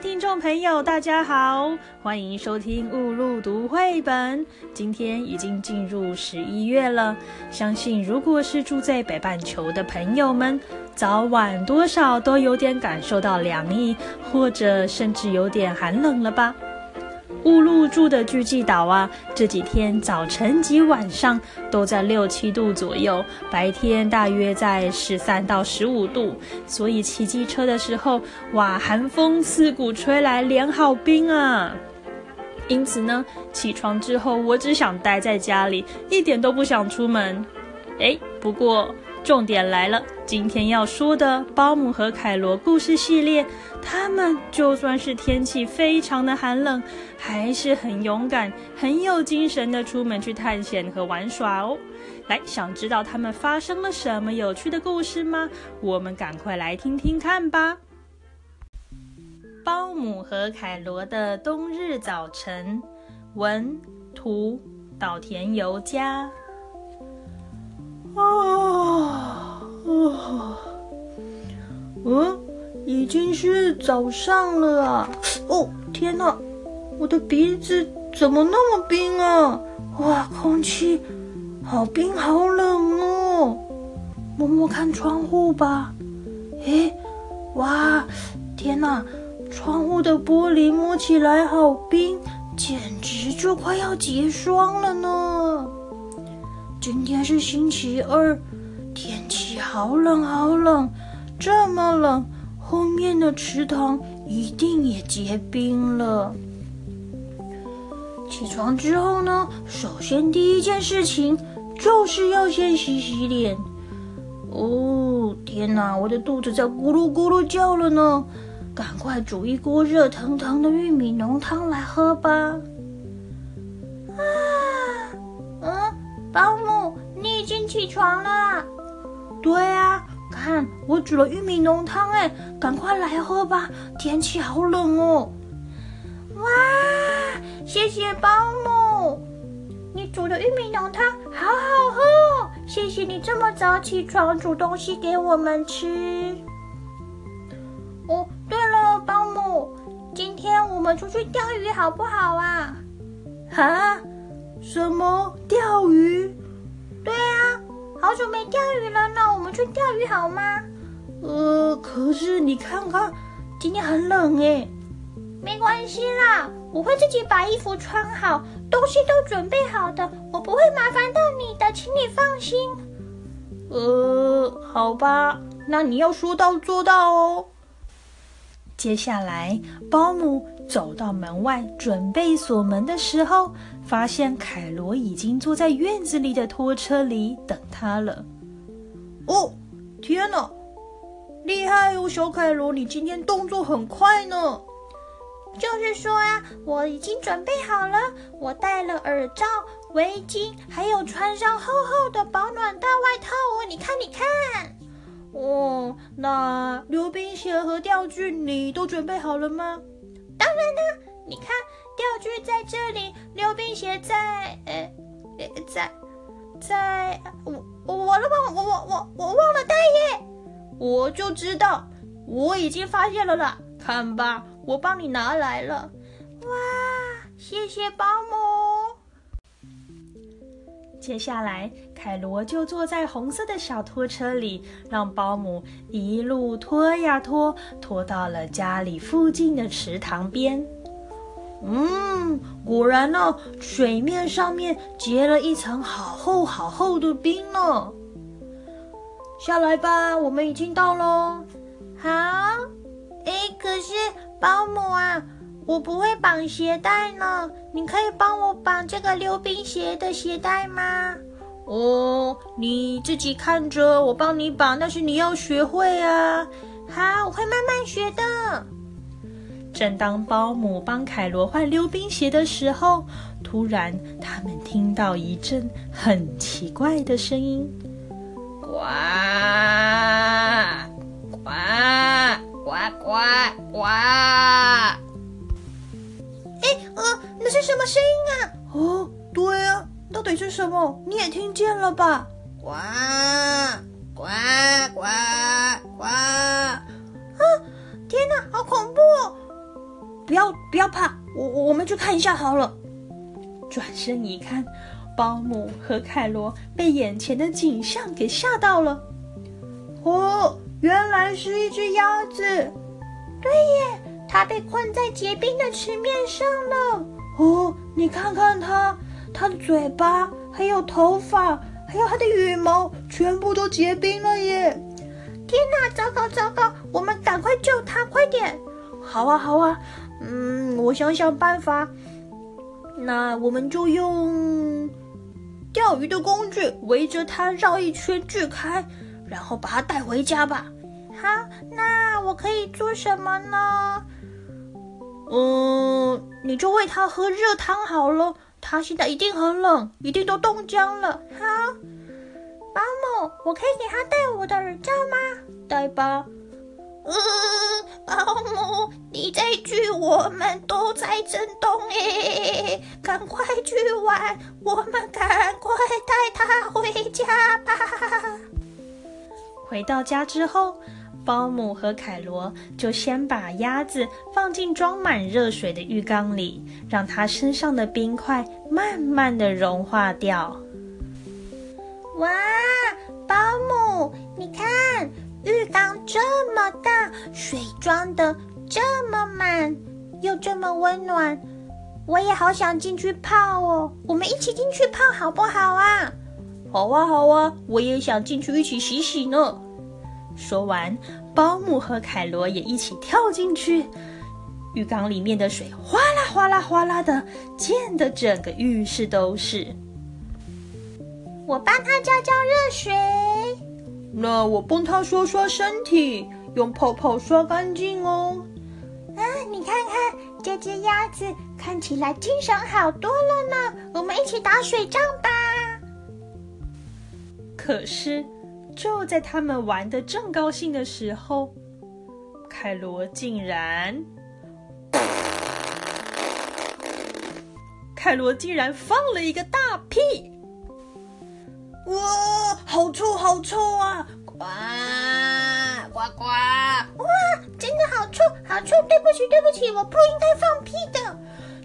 听众朋友，大家好，欢迎收听雾露读绘本。今天已经进入十一月了，相信如果是住在北半球的朋友们，早晚多少都有点感受到凉意，或者甚至有点寒冷了吧？雾露住的巨济岛啊，这几天早晨及晚上都在六七度左右，白天大约在十三到十五度，所以骑机车的时候，哇，寒风刺骨吹来，脸好冰啊！因此呢，起床之后我只想待在家里，一点都不想出门。哎，不过。重点来了，今天要说的保姆和凯罗故事系列，他们就算是天气非常的寒冷，还是很勇敢、很有精神的出门去探险和玩耍哦。来，想知道他们发生了什么有趣的故事吗？我们赶快来听听看吧。保姆和凯罗的冬日早晨，文图岛田由佳。啊，嗯，已经是早上了啊！哦，天哪，我的鼻子怎么那么冰啊？哇，空气好冰好冷哦！摸摸看窗户吧。诶，哇，天哪，窗户的玻璃摸起来好冰，简直就快要结霜了呢。今天是星期二，好冷好冷，这么冷，后面的池塘一定也结冰了。起床之后呢，首先第一件事情就是要先洗洗脸。哦，天哪，我的肚子在咕噜咕噜叫了呢，赶快煮一锅热腾腾的玉米浓汤来喝吧。啊，嗯保姆，你已经起床了。对啊，看我煮了玉米浓汤，哎，赶快来喝吧，天气好冷哦。哇，谢谢保姆，你煮的玉米浓汤好好喝，谢谢你这么早起床煮东西给我们吃。哦，对了，保姆，今天我们出去钓鱼好不好啊？哈？什么钓鱼？对啊，好久没钓鱼了呢，我们去钓鱼好吗？呃，可是你看看，今天很冷哎。没关系啦，我会自己把衣服穿好，东西都准备好的，我不会麻烦到你的，请你放心。呃，好吧，那你要说到做到哦。接下来，保姆走到门外准备锁门的时候，发现凯罗已经坐在院子里的拖车里等他了。哦，天哪，厉害哦，小凯罗，你今天动作很快呢。就是说啊，我已经准备好了，我戴了耳罩、围巾，还有穿上厚厚的保暖大外套哦。你看，你看。哦，那溜冰鞋和钓具你都准备好了吗？当然啦，你看钓具在这里，溜冰鞋在……呃，在，在……我我我我我我我忘了带耶！我就知道，我已经发现了啦。看吧，我帮你拿来了。哇，谢谢保姆。接下来，凯罗就坐在红色的小拖车里，让保姆一路拖呀拖，拖到了家里附近的池塘边。嗯，果然呢，水面上面结了一层好厚好厚的冰呢。下来吧，我们已经到喽。好，哎，可是保姆啊。我不会绑鞋带呢，你可以帮我绑这个溜冰鞋的鞋带吗？哦，你自己看着，我帮你绑，但是你要学会啊。好，我会慢慢学的。正当保姆帮凯罗换溜冰鞋的时候，突然他们听到一阵很奇怪的声音：呱呱呱呱呱。呃，那是什么声音啊？哦，对啊，到底是什么？你也听见了吧？呱呱呱呱！啊，天哪，好恐怖！不要不要怕，我我们去看一下好了。转身一看，保姆和凯罗被眼前的景象给吓到了。哦，原来是一只鸭子。对耶，它被困在结冰的池面上了。哦，你看看它，它的嘴巴，还有头发，还有它的羽毛，全部都结冰了耶！天哪，糟糕糟糕，我们赶快救它，快点！好啊好啊，嗯，我想想办法。那我们就用钓鱼的工具围着它绕一圈锯开，然后把它带回家吧。好，那我可以做什么呢？嗯，你就喂它喝热汤好了。它现在一定很冷，一定都冻僵了。好，保姆，我可以给它戴我的耳罩吗？戴吧。呃，保姆，你在锯，我们都在震动诶！赶快去玩，我们赶快带它回家吧。回到家之后，保姆和凯罗就先把鸭子放进装满热水的浴缸里，让它身上的冰块慢慢的融化掉。哇，保姆，你看！浴缸这么大，水装的这么满，又这么温暖，我也好想进去泡哦。我们一起进去泡好不好啊？好啊，好啊，我也想进去一起洗洗呢。说完，保姆和凯罗也一起跳进去，浴缸里面的水哗啦哗啦哗啦的溅得整个浴室都是。我帮他浇浇热水。那我帮他刷刷身体，用泡泡刷干净哦。啊，你看看这只鸭子看起来精神好多了呢。我们一起打水仗吧。可是就在他们玩的正高兴的时候，凯罗竟然，凯罗竟然放了一个大屁。哇，好臭，好臭啊！呱呱呱！哇，真的好臭，好臭！对不起，对不起，我不应该放屁的。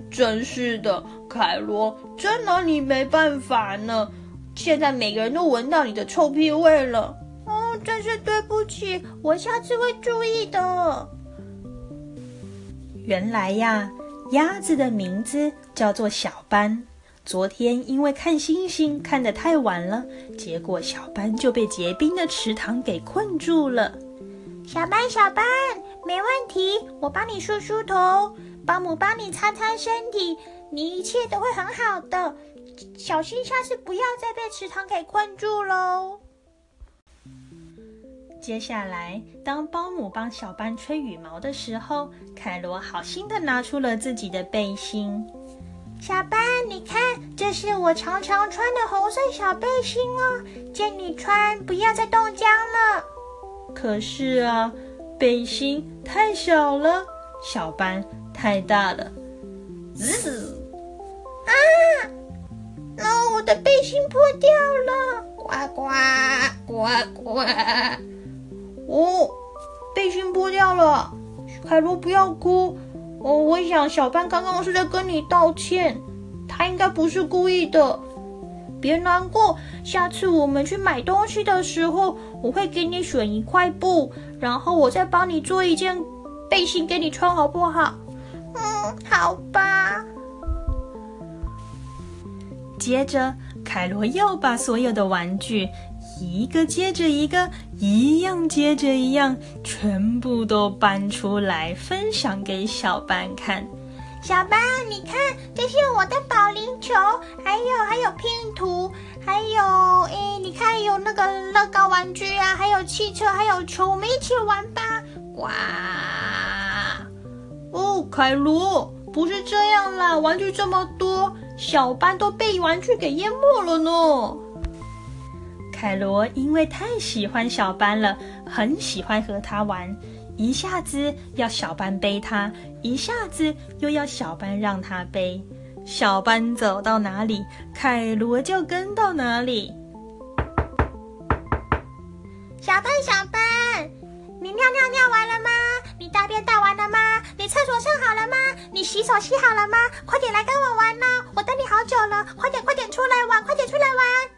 真是的，凯罗，真拿你没办法呢。现在每个人都闻到你的臭屁味了。哦，真是对不起，我下次会注意的。原来呀，鸭子的名字叫做小斑。昨天因为看星星看得太晚了，结果小班就被结冰的池塘给困住了。小班，小班，没问题，我帮你梳梳头，保姆帮你擦擦身体，你一切都会很好的。小心下次不要再被池塘给困住喽。接下来，当保姆帮小班吹羽毛的时候，凯罗好心的拿出了自己的背心。小班，你看，这是我常常穿的红色小背心哦，借你穿，不要再冻僵了。可是啊，背心太小了，小班太大了。啊！那我的背心破掉了，呱呱呱呱！哦，背心破掉了，凯罗不要哭。哦，我想小班刚刚是在跟你道歉，他应该不是故意的，别难过。下次我们去买东西的时候，我会给你选一块布，然后我再帮你做一件背心给你穿，好不好？嗯，好吧。接着，凯罗又把所有的玩具。一个接着一个，一样接着一样，全部都搬出来分享给小班看。小班，你看，这是我的保龄球，还有还有拼图，还有诶，你看有那个乐高玩具啊，还有汽车，还有球，我们一起玩吧！哇！哦，凯罗，不是这样啦，玩具这么多，小班都被玩具给淹没了呢。凯罗因为太喜欢小班了，很喜欢和他玩，一下子要小班背他，一下子又要小班让他背。小班走到哪里，凯罗就跟到哪里。小班，小班，你尿尿尿完了吗？你大便大完了吗？你厕所上好了吗？你洗手洗好了吗？快点来跟我玩呢！我等你好久了，快点快点出来玩，快点出来玩！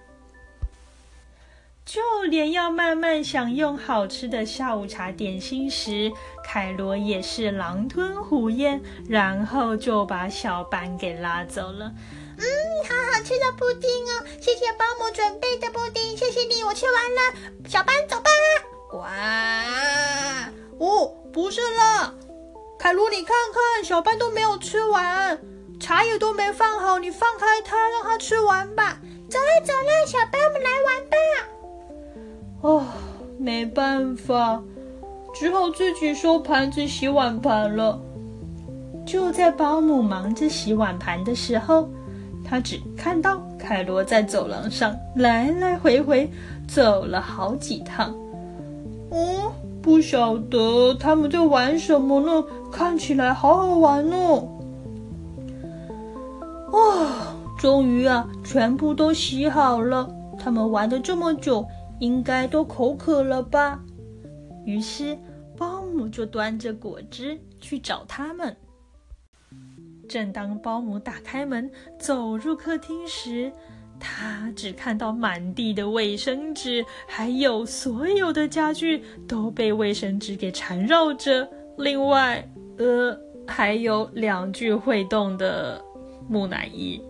就连要慢慢享用好吃的下午茶点心时，凯罗也是狼吞虎咽，然后就把小班给拉走了。嗯，好好吃的布丁哦！谢谢保姆准备的布丁，谢谢你，我吃完了。小班走吧。哇。哦，不是了，凯罗，你看看，小班都没有吃完，茶也都没放好，你放开他，让他吃完吧。走了走了，小班，我们来玩吧。哦，没办法，只好自己收盘子、洗碗盘了。就在保姆忙着洗碗盘的时候。他只看到凯罗在走廊上来来回回走了好几趟。哦，不晓得他们在玩什么呢？看起来好好玩哦。哇，终于啊，全部都洗好了。他们玩的这么久，应该都口渴了吧？于是保姆就端着果汁去找他们。正当保姆打开门走入客厅时，他只看到满地的卫生纸，还有所有的家具都被卫生纸给缠绕着。另外，呃，还有两具会动的木乃伊。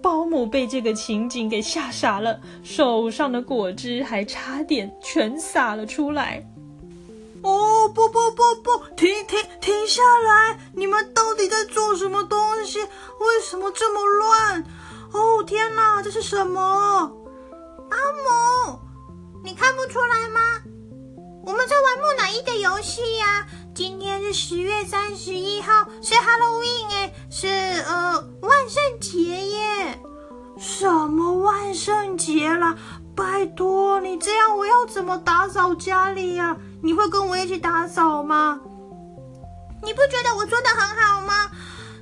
保姆被这个情景给吓傻了，手上的果汁还差点全洒了出来。哦不不不不，停停停下来！你们到底在做什么东西？为什么这么乱？哦天哪，这是什么？阿姆，你看不出来吗？我们在玩木乃伊的游戏呀！今天是十月三十一号，是 Halloween 哎，是呃万圣节耶！什么万圣节啦？拜托你这样，我要怎么打扫家里呀？你会跟我一起打扫吗？你不觉得我做的很好吗？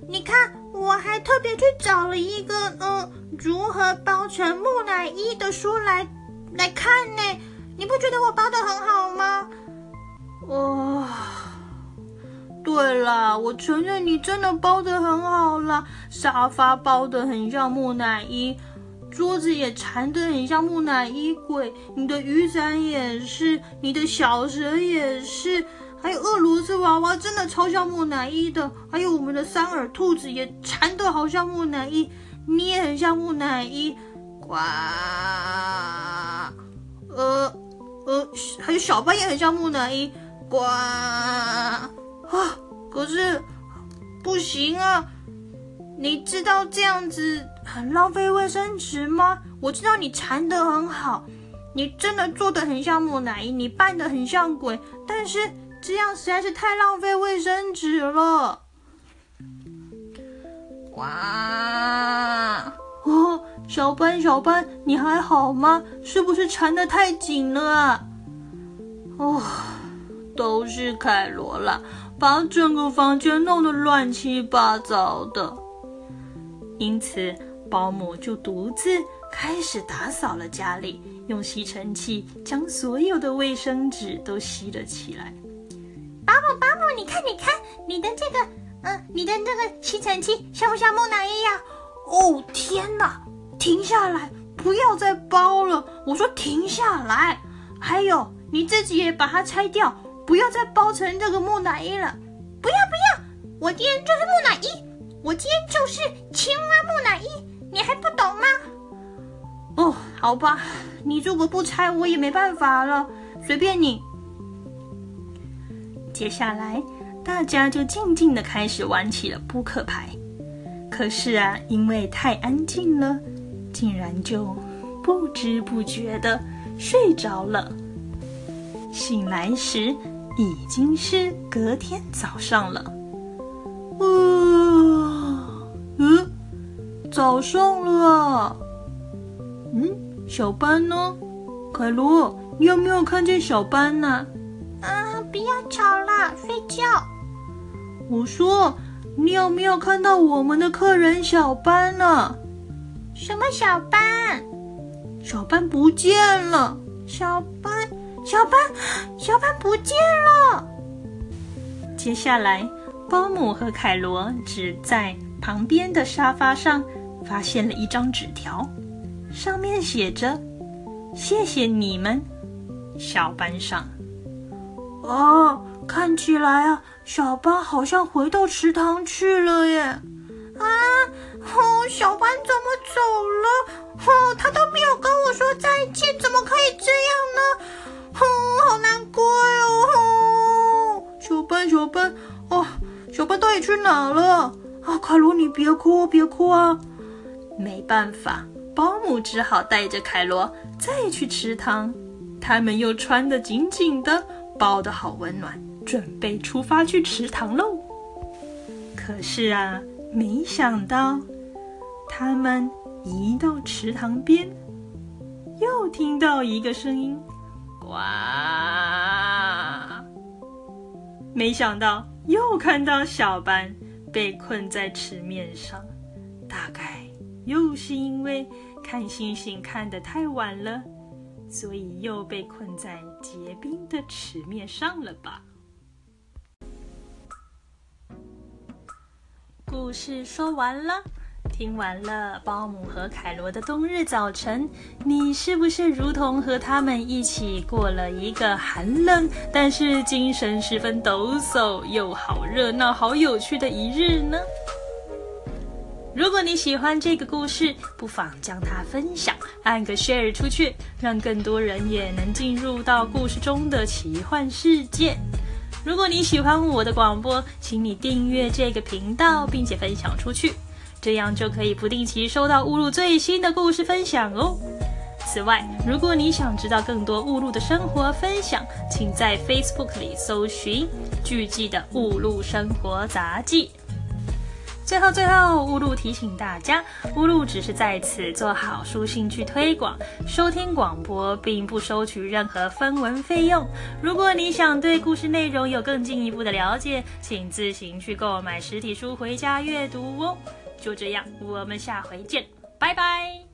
你看，我还特别去找了一个嗯，如何包成木乃伊的书来来看呢。你不觉得我包的很好吗？哦，对了，我承认你真的包的很好了，沙发包的很像木乃伊。桌子也缠得很像木乃伊鬼，你的雨伞也是，你的小蛇也是，还有俄罗斯娃娃真的超像木乃伊的，还有我们的三耳兔子也缠得好像木乃伊，你也很像木乃伊，呱，呃呃，还有小班也很像木乃伊，呱，啊，可是不行啊，你知道这样子。很浪费卫生纸吗？我知道你缠得很好，你真的做的很像木乃伊，你扮的很像鬼，但是这样实在是太浪费卫生纸了。哇！哦，小班小班，你还好吗？是不是缠得太紧了啊？哦，都是凯罗啦，把整个房间弄得乱七八糟的，因此。保姆就独自开始打扫了家里，用吸尘器将所有的卫生纸都吸了起来。保姆，保姆，你看，你看，你的这个，嗯，你的这个吸尘器像不像木乃伊呀？哦，天哪！停下来，不要再包了！我说停下来！还有，你自己也把它拆掉，不要再包成这个木乃伊了！不要不要！我今天就是木乃伊，我今天就是青蛙木乃伊。你还不懂吗？哦，好吧，你如果不拆，我也没办法了。随便你。接下来，大家就静静的开始玩起了扑克牌。可是啊，因为太安静了，竟然就不知不觉的睡着了。醒来时，已经是隔天早上了。早上了，嗯，小班呢？凯罗，你有没有看见小班呢？啊，不要吵了，睡觉。我说，你有没有看到我们的客人小班呢？什么小班？小班不见了。小班，小班，小班不见了。接下来，保姆和凯罗只在旁边的沙发上发现了一张纸条，上面写着：“谢谢你们，小班上。”哦，看起来啊，小班好像回到池塘去了耶！啊，哦，小班怎么走了？哦，他都没有跟我说再见，怎么可以这样呢？哦，好难过哟！小班，小班，哦，小班到底去哪了？啊，凯罗，你别哭，别哭啊！没办法，保姆只好带着凯罗再去池塘。他们又穿得紧紧的。包的好温暖，准备出发去池塘喽。可是啊，没想到他们一到池塘边，又听到一个声音：“呱！”没想到又看到小班被困在池面上，大概又是因为看星星看得太晚了。所以又被困在结冰的池面上了吧？故事说完了，听完了保姆和凯罗的冬日早晨，你是不是如同和他们一起过了一个寒冷但是精神十分抖擞又好热闹、好有趣的一日呢？如果你喜欢这个故事，不妨将它分享，按个 share 出去，让更多人也能进入到故事中的奇幻世界。如果你喜欢我的广播，请你订阅这个频道，并且分享出去，这样就可以不定期收到乌鲁最新的故事分享哦。此外，如果你想知道更多乌鲁的生活分享，请在 Facebook 里搜寻“巨记的乌鲁生活杂记”。最后，最后，乌路提醒大家，乌路只是在此做好书信去推广，收听广播并不收取任何分文费用。如果你想对故事内容有更进一步的了解，请自行去购买实体书回家阅读哦。就这样，我们下回见，拜拜。